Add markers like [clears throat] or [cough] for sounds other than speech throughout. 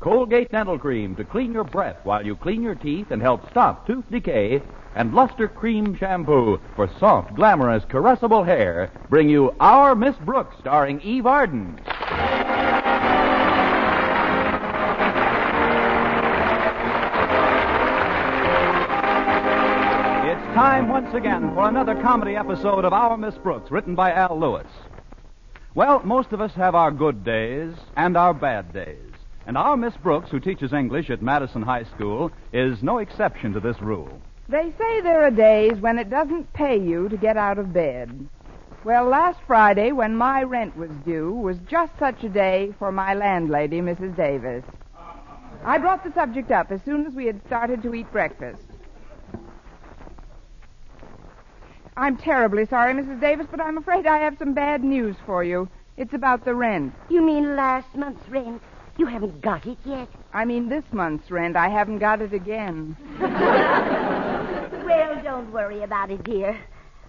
Colgate Dental Cream to clean your breath while you clean your teeth and help stop tooth decay. And Luster Cream Shampoo for soft, glamorous, caressable hair bring you Our Miss Brooks starring Eve Arden. It's time once again for another comedy episode of Our Miss Brooks, written by Al Lewis. Well, most of us have our good days and our bad days. And our Miss Brooks, who teaches English at Madison High School, is no exception to this rule. They say there are days when it doesn't pay you to get out of bed. Well, last Friday, when my rent was due, was just such a day for my landlady, Mrs. Davis. I brought the subject up as soon as we had started to eat breakfast. I'm terribly sorry, Mrs. Davis, but I'm afraid I have some bad news for you. It's about the rent. You mean last month's rent? You haven't got it yet? I mean this month's rent. I haven't got it again. [laughs] well, don't worry about it, dear.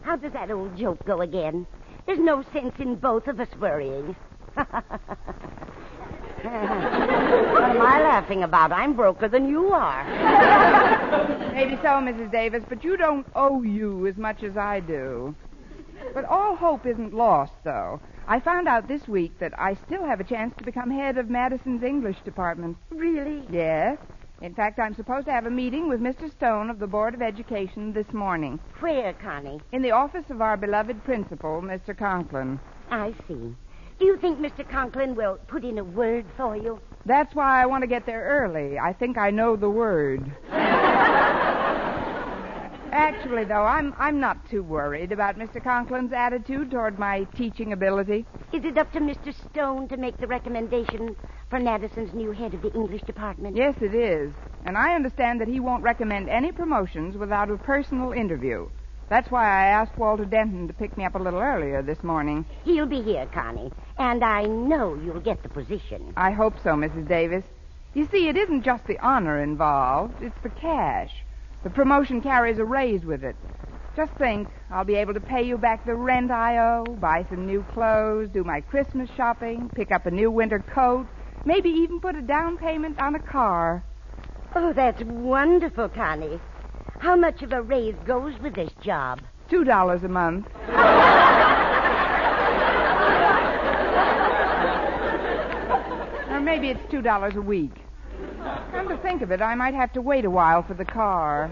How does that old joke go again? There's no sense in both of us worrying. [laughs] what am I laughing about? I'm broker than you are. Maybe so, Mrs. Davis, but you don't owe you as much as I do. But all hope isn't lost, though. I found out this week that I still have a chance to become head of Madison's English department. Really? Yes. In fact, I'm supposed to have a meeting with Mr. Stone of the Board of Education this morning. Where, Connie? In the office of our beloved principal, Mr. Conklin. I see. Do you think Mr. Conklin will put in a word for you? That's why I want to get there early. I think I know the word. [laughs] Actually, though, I'm I'm not too worried about Mr. Conklin's attitude toward my teaching ability. Is it up to Mr. Stone to make the recommendation for Madison's new head of the English department? Yes, it is. And I understand that he won't recommend any promotions without a personal interview. That's why I asked Walter Denton to pick me up a little earlier this morning. He'll be here, Connie, and I know you'll get the position. I hope so, Mrs. Davis. You see, it isn't just the honor involved, it's the cash. The promotion carries a raise with it. Just think, I'll be able to pay you back the rent I owe, buy some new clothes, do my Christmas shopping, pick up a new winter coat, maybe even put a down payment on a car. Oh, that's wonderful, Connie. How much of a raise goes with this job? Two dollars a month. [laughs] or maybe it's two dollars a week. Come to think of it, I might have to wait a while for the car.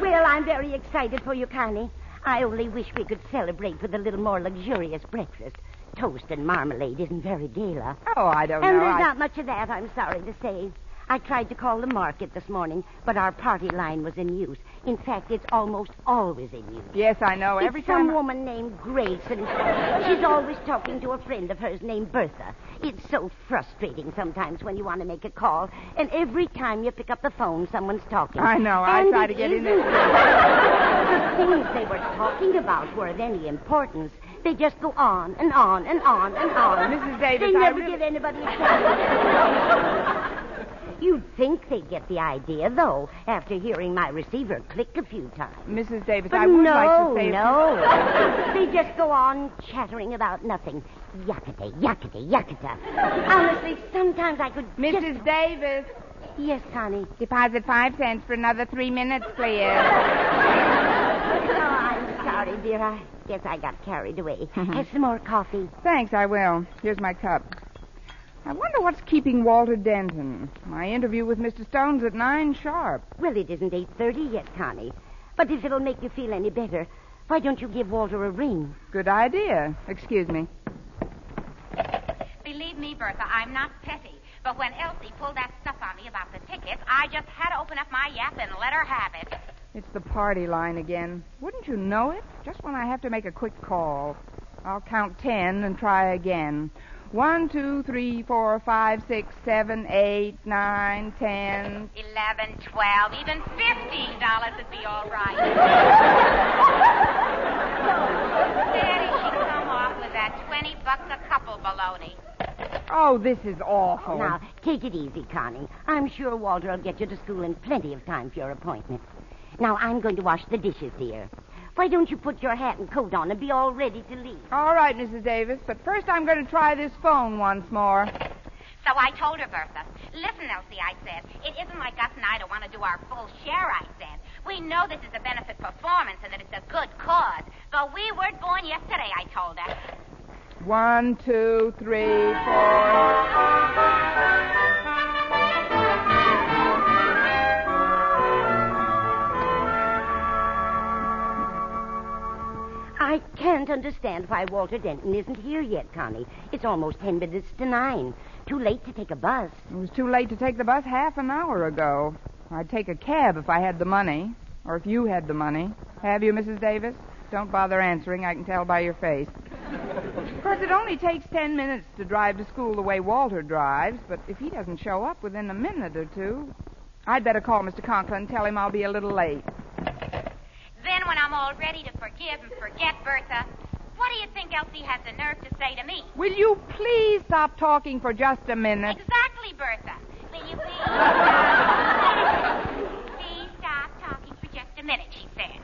Well, I'm very excited for you, Connie. I only wish we could celebrate with a little more luxurious breakfast. Toast and marmalade isn't very gala. Oh, I don't and know. And there's I... not much of that, I'm sorry to say. I tried to call the market this morning, but our party line was in use. In fact, it's almost always in use. Yes, I know. Every it's time. some woman named Grace, and she's always talking to a friend of hers named Bertha. It's so frustrating sometimes when you want to make a call, and every time you pick up the phone, someone's talking. I know. I try to get in isn't- there. [laughs] The things they were talking about were of any importance. They just go on and on and on and on. Mrs. Davis, they I never really- give anybody a chance. [laughs] You'd think they'd get the idea, though, after hearing my receiver click a few times. Mrs. Davis, But I would no, like to say. no. they just go on chattering about nothing. Yakata, yakata, yakata. Honestly, sometimes I could. Mrs. Just... Davis, Yes, honey. deposit five cents for another three minutes, please. Oh, I'm sorry, dear. I guess I got carried away. Mm-hmm. Have some more coffee. Thanks, I will. Here's my cup. I wonder what's keeping Walter Denton. My interview with Mr. Stone's at nine sharp. Well, it isn't 8.30 yet, Connie. But if it'll make you feel any better, why don't you give Walter a ring? Good idea. Excuse me. Believe me, Bertha, I'm not petty. But when Elsie pulled that stuff on me about the tickets, I just had to open up my yap and let her have it. It's the party line again. Wouldn't you know it? Just when I have to make a quick call. I'll count ten and try again. One, two, three, four, five, six, seven, eight, nine, ten. Eleven, twelve, even fifteen dollars would be all right. Daddy, she come off with that twenty bucks a couple baloney. Oh, this is awful. Now, take it easy, Connie. I'm sure Walter will get you to school in plenty of time for your appointment. Now, I'm going to wash the dishes, dear. Why don't you put your hat and coat on and be all ready to leave? All right, Mrs. Davis, but first I'm going to try this phone once more. So I told her, Bertha, listen, Elsie, I said, it isn't like us and I don't want to do our full share, I said. We know this is a benefit performance and that it's a good cause. But we weren't born yesterday, I told her. One, two, three, four. I can't understand why Walter Denton isn't here yet, Connie. It's almost ten minutes to nine. Too late to take a bus. It was too late to take the bus half an hour ago. I'd take a cab if I had the money, or if you had the money. Have you, Mrs. Davis? Don't bother answering. I can tell by your face. Of course, it only takes ten minutes to drive to school the way Walter drives, but if he doesn't show up within a minute or two, I'd better call Mr. Conklin and tell him I'll be a little late. Then, when I'm all ready to forgive and forget Bertha, what do you think Elsie has the nerve to say to me? Will you please stop talking for just a minute? Exactly, Bertha. Will you please? please stop talking for just a minute, she said.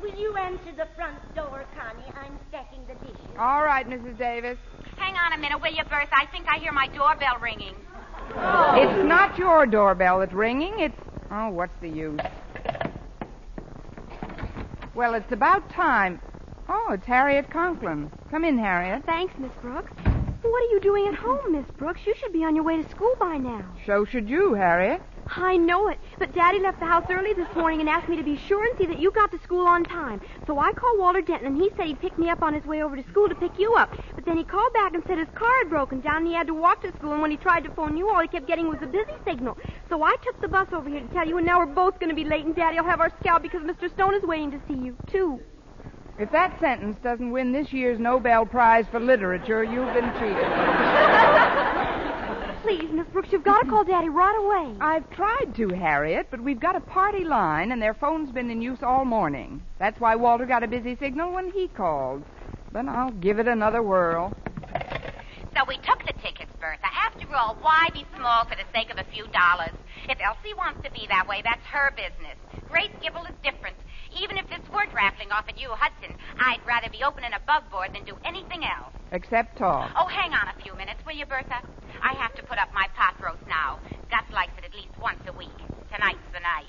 Will you answer the front door, Connie? I'm stacking the dishes. All right, Mrs. Davis. Hang on a minute, will you, Bertha? I think I hear my doorbell ringing. It's not your doorbell that's ringing. It's. Oh, what's the use? Well, it's about time. Oh, it's Harriet Conklin. Come in, Harriet. Thanks, Miss Brooks. What are you doing at home, Miss Brooks? You should be on your way to school by now. So should you, Harriet. I know it, but Daddy left the house early this morning and asked me to be sure and see that you got to school on time. So I called Walter Denton, and he said he'd pick me up on his way over to school to pick you up. But then he called back and said his car had broken down and he had to walk to school, and when he tried to phone you, all he kept getting was a busy signal. So I took the bus over here to tell you, and now we're both going to be late, and Daddy will have our scalp because Mr. Stone is waiting to see you, too. If that sentence doesn't win this year's Nobel Prize for Literature, you've been cheated. [laughs] Please, Miss Brooks, you've got to call Daddy right away. I've tried to, Harriet, but we've got a party line, and their phone's been in use all morning. That's why Walter got a busy signal when he called. But I'll give it another whirl. So we took the tickets, Bertha. After all, why be small for the sake of a few dollars? If Elsie wants to be that way, that's her business. Grace Gribble is different. Even if this were drafting off at you, Hudson, I'd rather be opening a bug board than do anything else. Except talk. Oh, hang on a few minutes, will you, Bertha? I have to put up my pot roast now. Gus likes it at least once a week. Tonight's the night.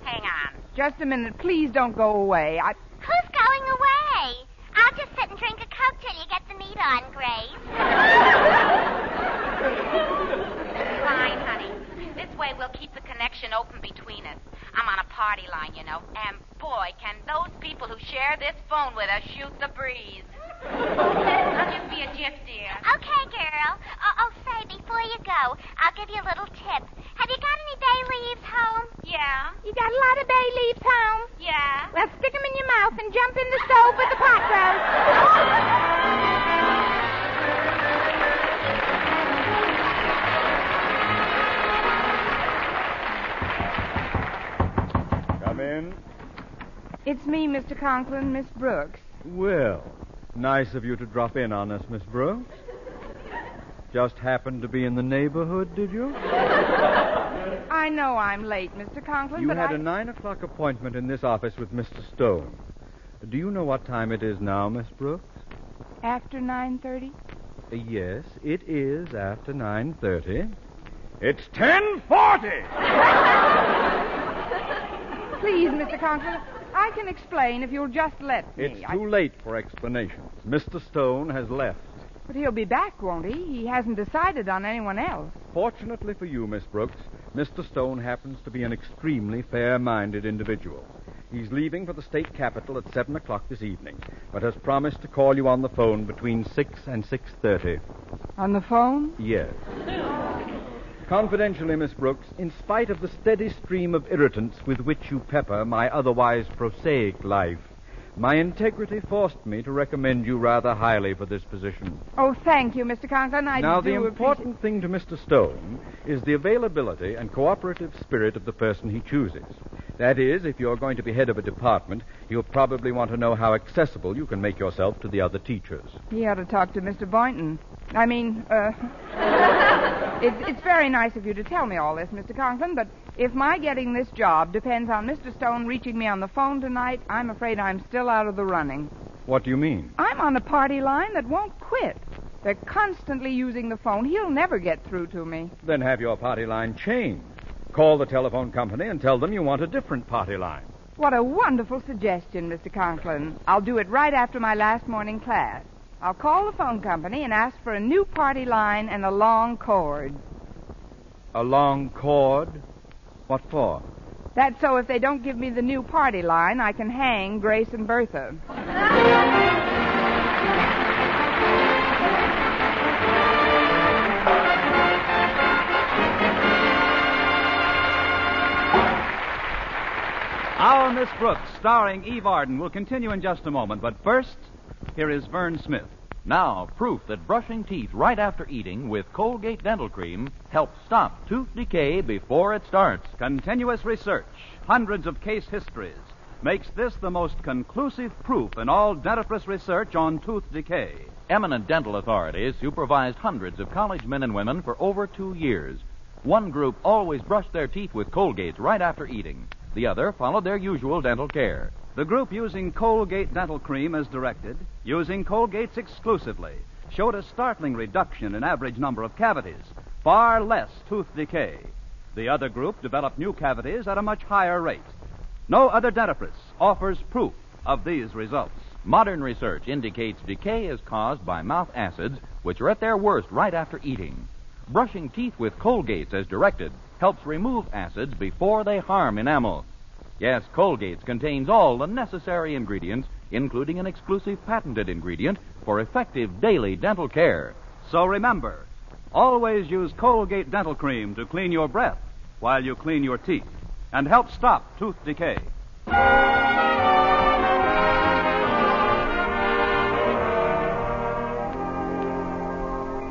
Hang on. Just a minute. Please don't go away. I. Who's going away? I'll just sit and drink a Coke till you get the meat on, Grace. Fine, honey. This way we'll keep the connection open between us. I'm on a party line, you know, and boy, can those people who share this phone with us shoot the breeze. I'll just be a gift, dear. Okay, girl. Oh, oh, say, before you go, I'll give you a little tip. Have you got any bay leaves home? Yeah, You got a lot of bay leaves home? yeah. Well, stick 'em in your mouth and jump in the stove with the pot roast. Come in. It's me, Mr. Conklin, Miss Brooks. Well, nice of you to drop in on us, Miss Brooks. Just happened to be in the neighborhood, did you? [laughs] I know I'm late, Mr. Conklin, You but had I... a nine o'clock appointment in this office with Mr. Stone. Do you know what time it is now, Miss Brooks? After 9.30? Uh, Yes, it is after nine thirty. It's ten forty. [laughs] Please, Mr. Conklin, I can explain if you'll just let me. It's I- too late for explanations. Mr. Stone has left. But he'll be back, won't he? He hasn't decided on anyone else. Fortunately for you, Miss Brooks, Mr. Stone happens to be an extremely fair-minded individual. He's leaving for the state capital at 7 o'clock this evening, but has promised to call you on the phone between 6 and 6.30. On the phone? Yes. Confidentially, Miss Brooks, in spite of the steady stream of irritants with which you pepper my otherwise prosaic life, my integrity forced me to recommend you rather highly for this position. Oh, thank you, Mr. Conklin. I now, the important thing to Mr. Stone is the availability and cooperative spirit of the person he chooses. That is, if you're going to be head of a department, you'll probably want to know how accessible you can make yourself to the other teachers. He ought to talk to Mr. Boynton. I mean, uh. [laughs] it's, it's very nice of you to tell me all this, Mr. Conklin, but if my getting this job depends on Mr. Stone reaching me on the phone tonight, I'm afraid I'm still out of the running. What do you mean? I'm on a party line that won't quit. They're constantly using the phone. He'll never get through to me. Then have your party line changed. Call the telephone company and tell them you want a different party line. What a wonderful suggestion, Mr. Conklin. I'll do it right after my last morning class. I'll call the phone company and ask for a new party line and a long cord. A long cord? What for? That's so if they don't give me the new party line, I can hang Grace and Bertha. Our Miss Brooks, starring Eve Arden, will continue in just a moment. But first, here is Vern Smith. Now, proof that brushing teeth right after eating with Colgate Dental Cream helps stop tooth decay before it starts. Continuous research, hundreds of case histories, makes this the most conclusive proof in all dentifrice research on tooth decay. Eminent dental authorities supervised hundreds of college men and women for over two years. One group always brushed their teeth with Colgate right after eating. The other followed their usual dental care. The group using Colgate Dental Cream as directed, using Colgate's exclusively, showed a startling reduction in average number of cavities, far less tooth decay. The other group developed new cavities at a much higher rate. No other dentifrice offers proof of these results. Modern research indicates decay is caused by mouth acids, which are at their worst right after eating. Brushing teeth with Colgates as directed helps remove acids before they harm enamel. Yes, Colgates contains all the necessary ingredients, including an exclusive patented ingredient for effective daily dental care. So remember, always use Colgate Dental Cream to clean your breath while you clean your teeth and help stop tooth decay.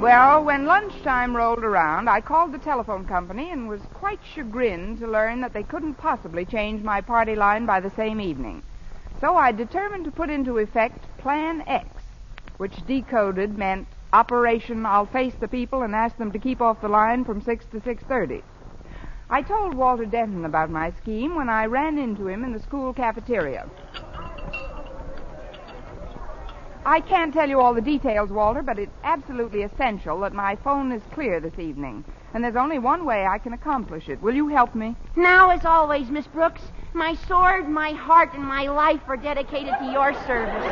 Well, when lunchtime rolled around, I called the telephone company and was quite chagrined to learn that they couldn't possibly change my party line by the same evening. So I determined to put into effect Plan X, which decoded meant Operation I'll face the people and ask them to keep off the line from 6 to 6:30. I told Walter Denton about my scheme when I ran into him in the school cafeteria. I can't tell you all the details, Walter, but it's absolutely essential that my phone is clear this evening. And there's only one way I can accomplish it. Will you help me? Now, as always, Miss Brooks, my sword, my heart, and my life are dedicated to your service.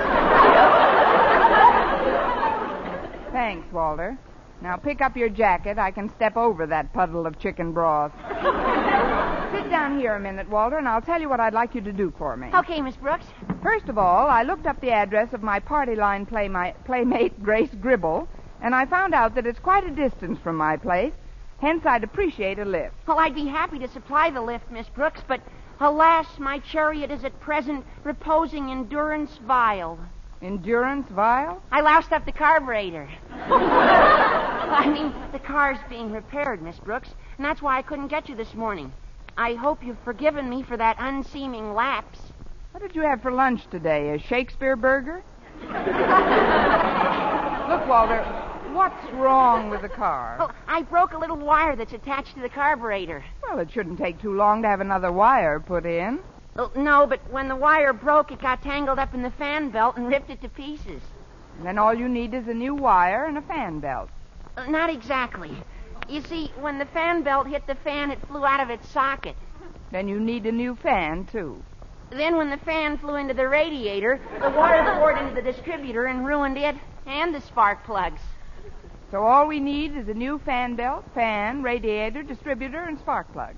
Thanks, Walter. Now pick up your jacket. I can step over that puddle of chicken broth. [laughs] Sit down here a minute, Walter, and I'll tell you what I'd like you to do for me. Okay, Miss Brooks. First of all, I looked up the address of my party line playmate, playmate Grace Gribble, and I found out that it's quite a distance from my place. Hence, I'd appreciate a lift. Well, I'd be happy to supply the lift, Miss Brooks, but alas, my chariot is at present reposing in durance vile. Endurance vial? I loused up the carburetor. [laughs] I mean, the car's being repaired, Miss Brooks, and that's why I couldn't get you this morning. I hope you've forgiven me for that unseeming lapse. What did you have for lunch today? A Shakespeare burger? [laughs] Look, Walter, what's wrong with the car? Oh, I broke a little wire that's attached to the carburetor. Well, it shouldn't take too long to have another wire put in. Oh, no, but when the wire broke, it got tangled up in the fan belt and ripped it to pieces. And then all you need is a new wire and a fan belt. Uh, not exactly. You see, when the fan belt hit the fan, it flew out of its socket. Then you need a new fan, too. Then, when the fan flew into the radiator, the water poured into the distributor and ruined it. And the spark plugs. So all we need is a new fan belt, fan, radiator, distributor, and spark plug.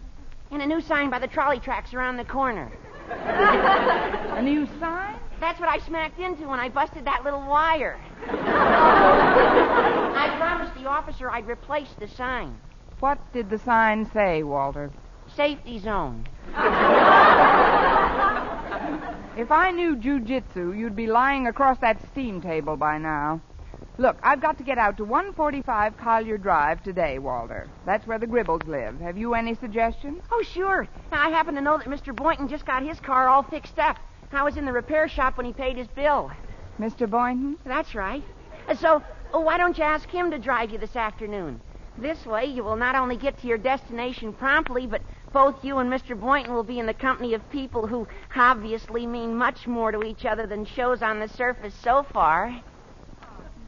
And a new sign by the trolley tracks around the corner. A new sign? That's what I smacked into when I busted that little wire. [laughs] I promised the officer I'd replace the sign. What did the sign say, Walter? Safety zone. If I knew jujitsu, you'd be lying across that steam table by now. Look, I've got to get out to 145 Collier Drive today, Walter. That's where the Gribbles live. Have you any suggestions? Oh, sure. I happen to know that Mr. Boynton just got his car all fixed up. I was in the repair shop when he paid his bill. Mr. Boynton? That's right. Uh, So, oh, why don't you ask him to drive you this afternoon? This way, you will not only get to your destination promptly, but both you and Mr. Boynton will be in the company of people who obviously mean much more to each other than shows on the surface so far.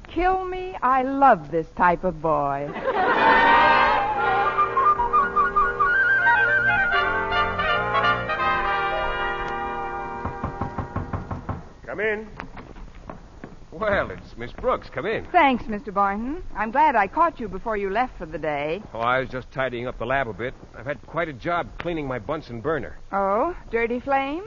Kill me, I love this type of boy. [laughs] Come in. Well, it's Miss Brooks. Come in. Thanks, Mr. Boynton. I'm glad I caught you before you left for the day. Oh, I was just tidying up the lab a bit. I've had quite a job cleaning my Bunsen burner. Oh, dirty flame?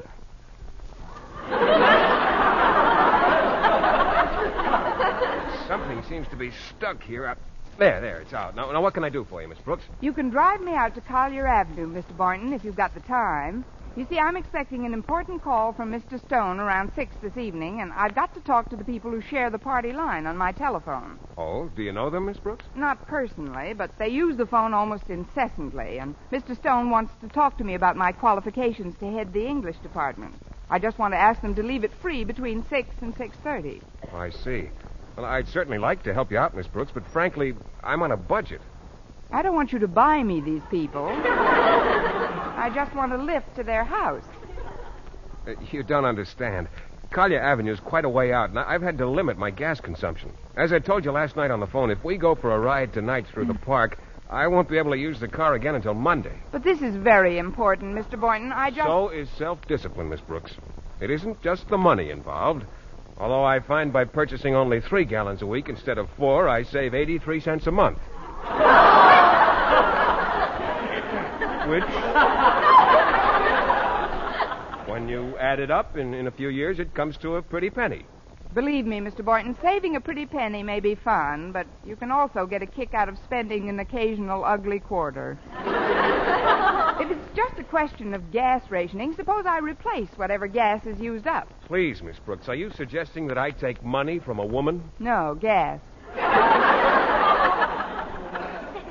Something seems to be stuck here. Out... There, there, it's out. Now, now, what can I do for you, Miss Brooks? You can drive me out to Collier Avenue, Mr. Boynton, if you've got the time. You see, I'm expecting an important call from Mr. Stone around 6 this evening, and I've got to talk to the people who share the party line on my telephone. Oh, do you know them, Miss Brooks? Not personally, but they use the phone almost incessantly, and Mr. Stone wants to talk to me about my qualifications to head the English department. I just want to ask them to leave it free between 6 and 6.30. I see. Well, I'd certainly like to help you out, Miss Brooks, but frankly, I'm on a budget. I don't want you to buy me these people. [laughs] I just want a lift to their house. Uh, you don't understand. Collier Avenue is quite a way out, and I've had to limit my gas consumption. As I told you last night on the phone, if we go for a ride tonight through the park, I won't be able to use the car again until Monday. But this is very important, Mr. Boynton. I just. So is self discipline, Miss Brooks. It isn't just the money involved. Although I find by purchasing only three gallons a week instead of four, I save 83 cents a month. [laughs] Which, [laughs] when you add it up in, in a few years, it comes to a pretty penny. Believe me, Mr. Boynton, saving a pretty penny may be fun, but you can also get a kick out of spending an occasional ugly quarter. [laughs] if it's just a question of gas rationing, suppose I replace whatever gas is used up. Please, Miss Brooks, are you suggesting that I take money from a woman? No, gas.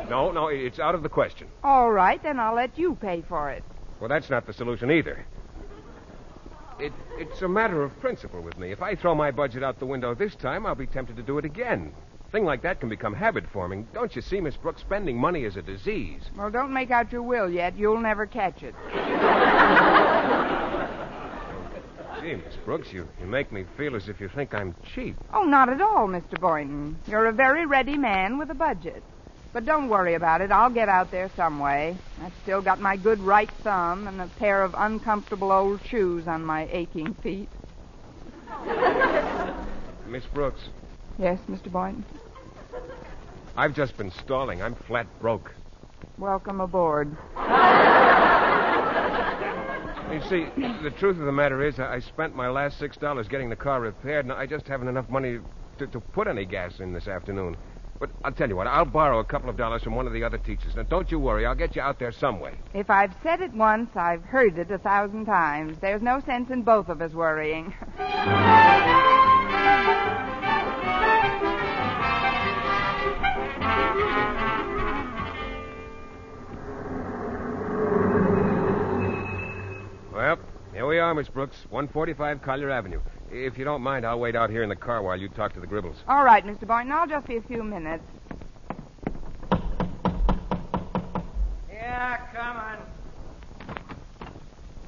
No, no, it's out of the question. All right, then I'll let you pay for it. Well, that's not the solution either. It, it's a matter of principle with me. If I throw my budget out the window this time, I'll be tempted to do it again. A thing like that can become habit forming. Don't you see, Miss Brooks? Spending money is a disease. Well, don't make out your will yet. You'll never catch it. [laughs] Gee, Miss Brooks, you, you make me feel as if you think I'm cheap. Oh, not at all, Mr. Boynton. You're a very ready man with a budget. But don't worry about it. I'll get out there some way. I've still got my good right thumb and a pair of uncomfortable old shoes on my aching feet. [laughs] Miss Brooks, Yes, Mr. Boynton. I've just been stalling. I'm flat broke. Welcome aboard. [laughs] You see, the truth of the matter is, I spent my last six dollars getting the car repaired, and I just haven't enough money to, to put any gas in this afternoon. But I'll tell you what, I'll borrow a couple of dollars from one of the other teachers. Now, don't you worry, I'll get you out there some way. If I've said it once, I've heard it a thousand times. There's no sense in both of us worrying. [laughs] here we are, Miss Brooks, 145 Collier Avenue. If you don't mind, I'll wait out here in the car while you talk to the Gribbles. All right, Mr. Boynton. I'll just be a few minutes. Yeah, coming.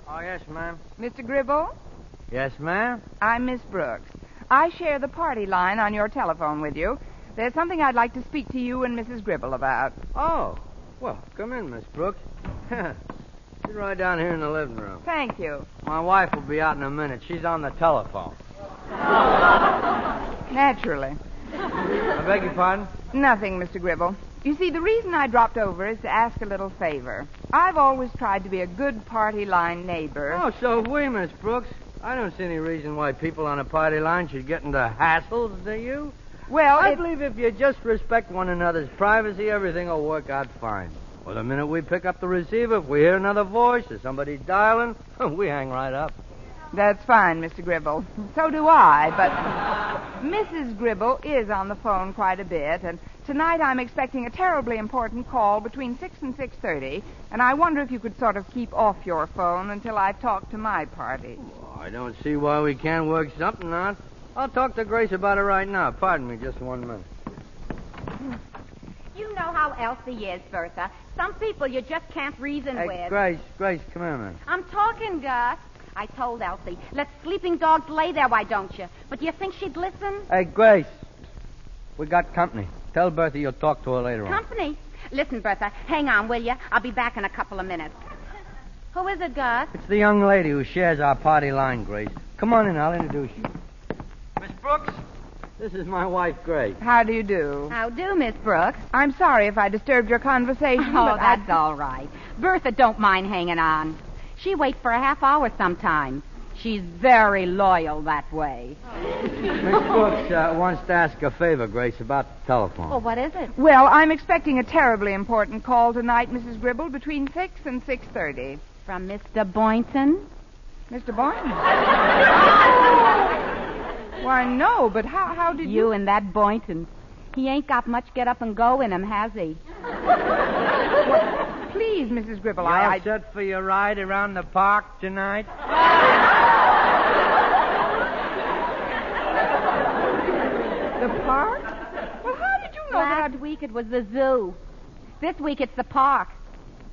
Oh, yes, ma'am. Mr. Gribble, Yes, ma'am. I'm Miss Brooks. I share the party line on your telephone with you. There's something I'd like to speak to you and Mrs. Gribble about. Oh, well, come in, Miss Brooks. [laughs] Right down here in the living room. Thank you. My wife will be out in a minute. She's on the telephone. [laughs] Naturally. I beg your pardon? Nothing, Mr. Gribble. You see, the reason I dropped over is to ask a little favor. I've always tried to be a good party line neighbor. Oh, so have we, Miss Brooks. I don't see any reason why people on a party line should get into hassles, do you? Well, I it- believe if you just respect one another's privacy, everything will work out fine. Well, the minute we pick up the receiver, if we hear another voice or somebody dialing, [laughs] we hang right up. That's fine, Mr. Gribble. So do I, but Mrs. Gribble is on the phone quite a bit, and tonight I'm expecting a terribly important call between 6 and 6.30, and I wonder if you could sort of keep off your phone until I've talked to my party. Oh, I don't see why we can't work something out. I'll talk to Grace about it right now. Pardon me, just one minute. You know how Elsie is, Bertha. Some people you just can't reason Hey, with. Grace, Grace, come here, man. I'm talking, Gus. I told Elsie, let sleeping dogs lay there, why don't you? But do you think she'd listen? Hey, Grace. We got company. Tell Bertha you'll talk to her later on. Company. Listen, Bertha, hang on, will you? I'll be back in a couple of minutes. Who is it, Gus? It's the young lady who shares our party line, Grace. Come on in, I'll introduce you. Miss Brooks, this is my wife, Grace. How do you do? How do, Miss Brooks? I'm sorry if I disturbed your conversation. Oh, but I- that's all right. Bertha don't mind hanging on. She waits for a half hour sometimes. She's very loyal that way. Miss Brooks uh, wants to ask a favor, Grace, about the telephone. Well, what is it? Well, I'm expecting a terribly important call tonight, Mrs. Gribble, between 6 and 6.30. From Mr. Boynton? Mr. Boynton? [laughs] Why, no, but how, how did you... You and that Boynton. He ain't got much get up and go in him, has he? Please, Mrs. Gribble, You I... all I... set for your ride around the park tonight? The park? Well, how did you know that Last week it was the zoo. This week it's the park.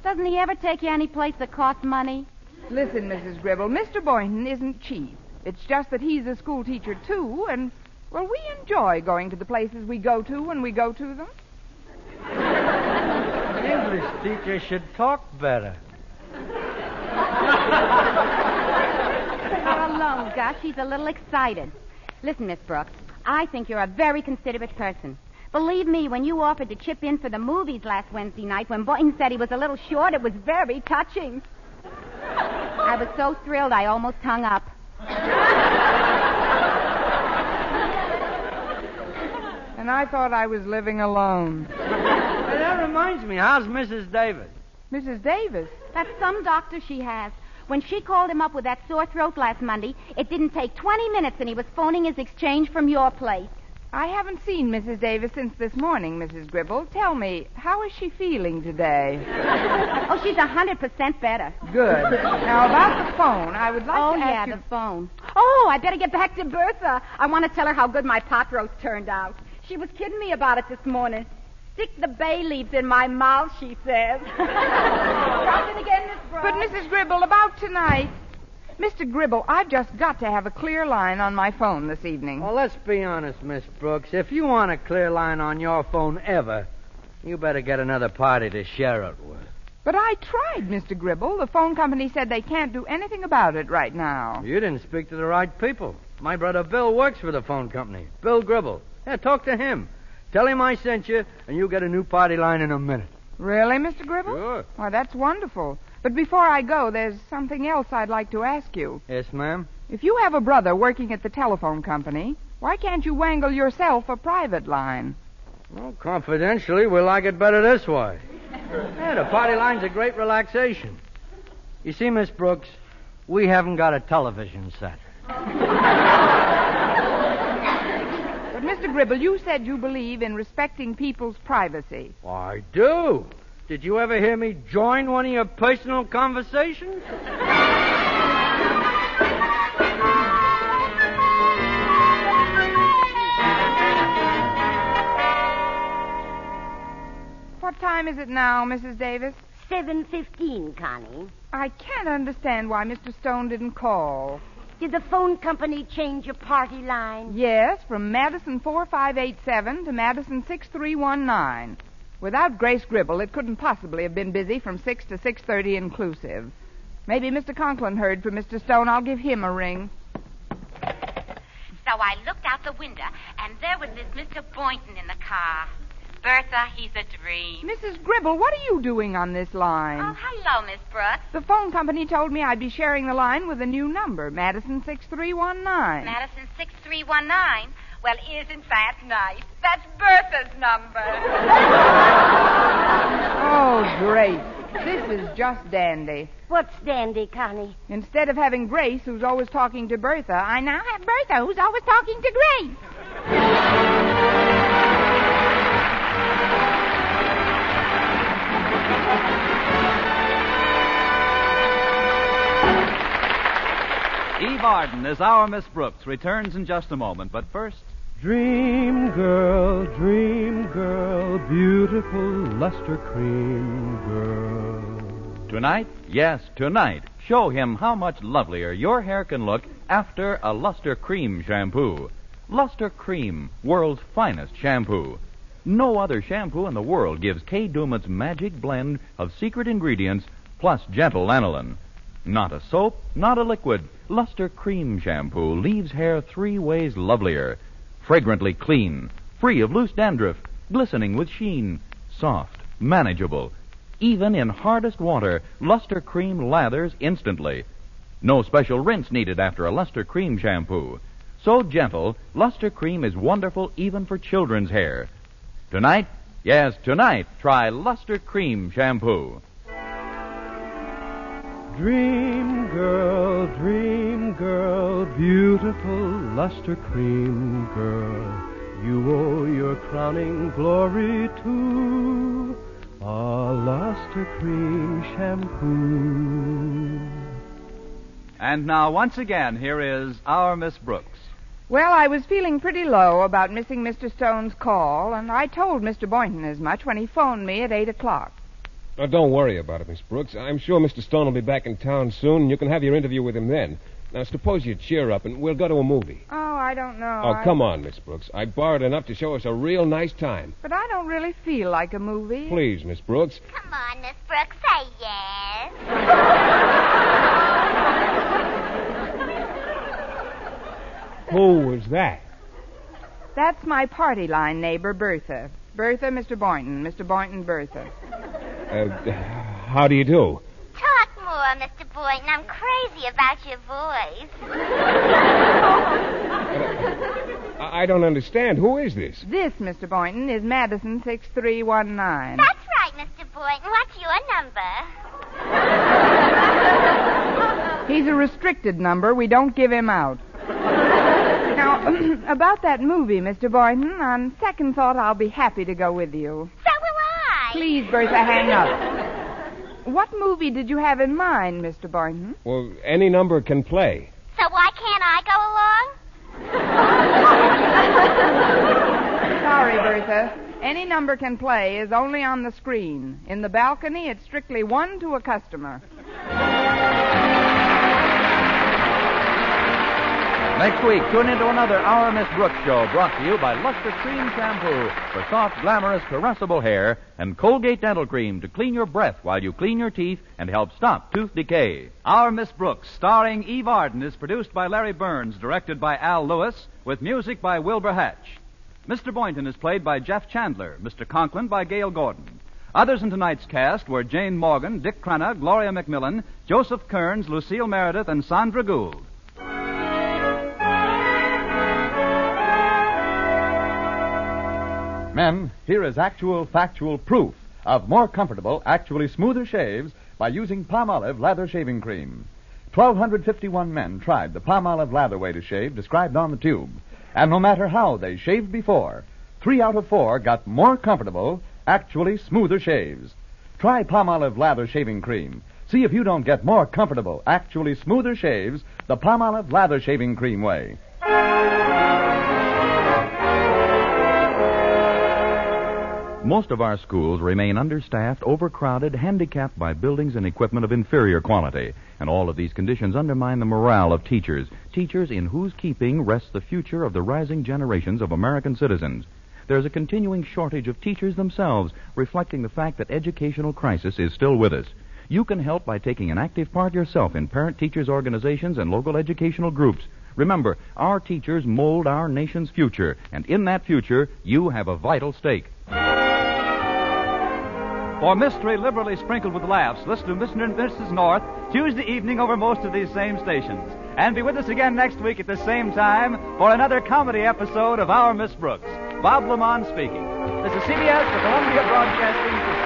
Doesn't he ever take you any place that costs money? Listen, Mrs. Gribble, Mr. Boynton isn't cheap. It's just that he's a school teacher, too, and, well, we enjoy going to the places we go to when we go to them. English teacher should talk better. Her alone, Gus. She's a little excited. Listen, Miss Brooks, I think you're a very considerate person. Believe me, when you offered to chip in for the movies last Wednesday night, when Boynton said he was a little short, it was very touching. I was so thrilled I almost hung up. [laughs] And I thought I was living alone. Hey, that reminds me, how's Mrs. Davis? Mrs. Davis? That's some doctor she has. When she called him up with that sore throat last Monday, it didn't take 20 minutes and he was phoning his exchange from your place. I haven't seen Mrs. Davis since this morning, Mrs. Gribble. Tell me, how is she feeling today? [laughs] Oh, she's a 100% better. Good. Now, about the phone, I would like Oh, to yeah, ask you... the phone. Oh, I better get back to Bertha. I want to tell her how good my pot roast turned out. She was kidding me about it this morning. Stick the bay leaves in my mouth, she says. [laughs] Try it again, Miss Brooks. But, Mrs. Gribble, about tonight. Mr. Gribble, I've just got to have a clear line on my phone this evening. Well, let's be honest, Miss Brooks. If you want a clear line on your phone ever, you better get another party to share it with. But I tried, Mr. Gribble. The phone company said they can't do anything about it right now. You didn't speak to the right people. My brother Bill works for the phone company. Bill Gribble. Yeah, talk to him. Tell him I sent you, and you'll get a new party line in a minute. Really, Mr. Gribble? Sure. Why, that's wonderful. But before I go, there's something else I'd like to ask you. Yes, ma'am? If you have a brother working at the telephone company, why can't you wangle yourself a private line? Well, confidentially, we like it better this way. Yeah, the party line's a great relaxation. You see, Miss Brooks, we haven't got a television set. But, Mr. Gribble, you said you believe in respecting people's privacy. I do. Did you ever hear me join one of your personal conversations? What time is it now, Mrs. Davis? 7.15, Connie. I can't understand why Mr. Stone didn't call. Did the phone company change your party line? Yes, from Madison 4587 to Madison 6319. Without Grace Gribble, it couldn't possibly have been busy from 6 to 6.30 inclusive. Maybe Mr. Conklin heard from Mr. Stone. I'll give him a ring. So I looked out the window, and there was this Mr. Boynton in the car. Bertha, he's a dream. Mrs. Gribble, what are you doing on this line? Oh, hello, Miss Brooks. The phone company told me I'd be sharing the line with a new number, Madison 6319. Madison 6319. Well, isn't that nice? That's Bertha's number. [laughs] Oh, Grace. This is just dandy. What's dandy, Connie? Instead of having Grace, who's always talking to Bertha, I now have Bertha, who's always talking to Grace. Eve Arden as our Miss Brooks returns in just a moment, but first. Dream girl, dream girl, beautiful luster cream girl. Tonight, yes, tonight, show him how much lovelier your hair can look after a Luster Cream shampoo. Luster Cream, world's finest shampoo. No other shampoo in the world gives Kay Daumit's magic blend of secret ingredients plus gentle lanolin. Not a soap, not a liquid. Luster Cream shampoo leaves hair three ways lovelier. Fragrantly clean, free of loose dandruff, glistening with sheen, soft, manageable. Even in hardest water, Luster Cream lathers instantly. No special rinse needed after a Luster Cream shampoo. So gentle, Luster Cream is wonderful even for children's hair. Tonight, yes, tonight, try Luster Cream shampoo. Dream girl, dream girl, beautiful luster cream girl. You owe your crowning glory to a luster cream shampoo. And now, once again, here is our Miss Brooks. Well, I was feeling pretty low about missing Mr. Stone's call, and I told Mr. Boynton as much when he phoned me at 8 o'clock. Now, don't worry about it, Miss Brooks. I'm sure Mr. Stone will be back in town soon, and you can have your interview with him then. Now, suppose you cheer up, and we'll go to a movie. Oh, I don't know. Oh, I- come on, Miss Brooks. I borrowed enough to show us a real nice time. But I don't really feel like a movie. Please, Miss Brooks. Come on, Miss Brooks, say yes. Who was that? That's my party line neighbor, Bertha. Bertha, Mr. Boynton. Mr. Boynton, Bertha. Uh, how do you do? Talk Mr. Boynton. I'm crazy about your voice. I, I don't understand. Who is this? This, Mr. Boynton, is Madison 6319. That's right, Mr. Boynton. What's your number? He's a restricted number. We don't give him out. now, [clears throat] about that movie, Mr. Boynton, on second thought, I'll be happy to go with you. So will I. Please, Bertha, hang up. What movie did you have in mind, Mr. Boynton? Well, any number can play. So why can't I go along? [laughs] Sorry, Bertha. Any number can play is only on the screen. In the balcony, it's strictly one to a customer. Next week, tune into another Our Miss Brooks show brought to you by Luster Cream Shampoo for soft, glamorous, caressable hair and Colgate Dental Cream to clean your breath while you clean your teeth and help stop tooth decay. Our Miss Brooks, starring Eve Arden, is produced by Larry Berns, directed by Al Lewis, with music by Wilbur Hatch. Mr. Boynton is played by Jeff Chandler, Mr. Conklin by Gale Gordon. Others in tonight's cast were Jane Morgan, Dick Crenna, Gloria McMillan, Joseph Kearns, Lucille Meredith, and Sandra Gould. Men, here is actual factual proof of more comfortable, actually smoother shaves by using Palmolive lather shaving cream. 1,251 men tried the Palmolive lather way to shave described on the tube. And no matter how they shaved before, three out of four got more comfortable, actually smoother shaves. Try Palmolive lather shaving cream. See if you don't get more comfortable, actually smoother shaves the Palmolive lather shaving cream way. Most of our schools remain understaffed, overcrowded, handicapped by buildings and equipment of inferior quality. And all of these conditions undermine the morale of teachers, teachers in whose keeping rests the future of the rising generations of American citizens. There's a continuing shortage of teachers themselves, reflecting the fact that educational crisis is still with us. You can help by taking an active part yourself in parent teachers organizations and local educational groups. Remember, our teachers mold our nation's future, and in that future, you have a vital stake. For mystery liberally sprinkled with laughs, listen to Mr. and Mrs. North Tuesday evening over most of these same stations. And be with us again next week at the same time for another comedy episode of Our Miss Brooks. Bob LeMond speaking. This is CBS, the Columbia Broadcasting System.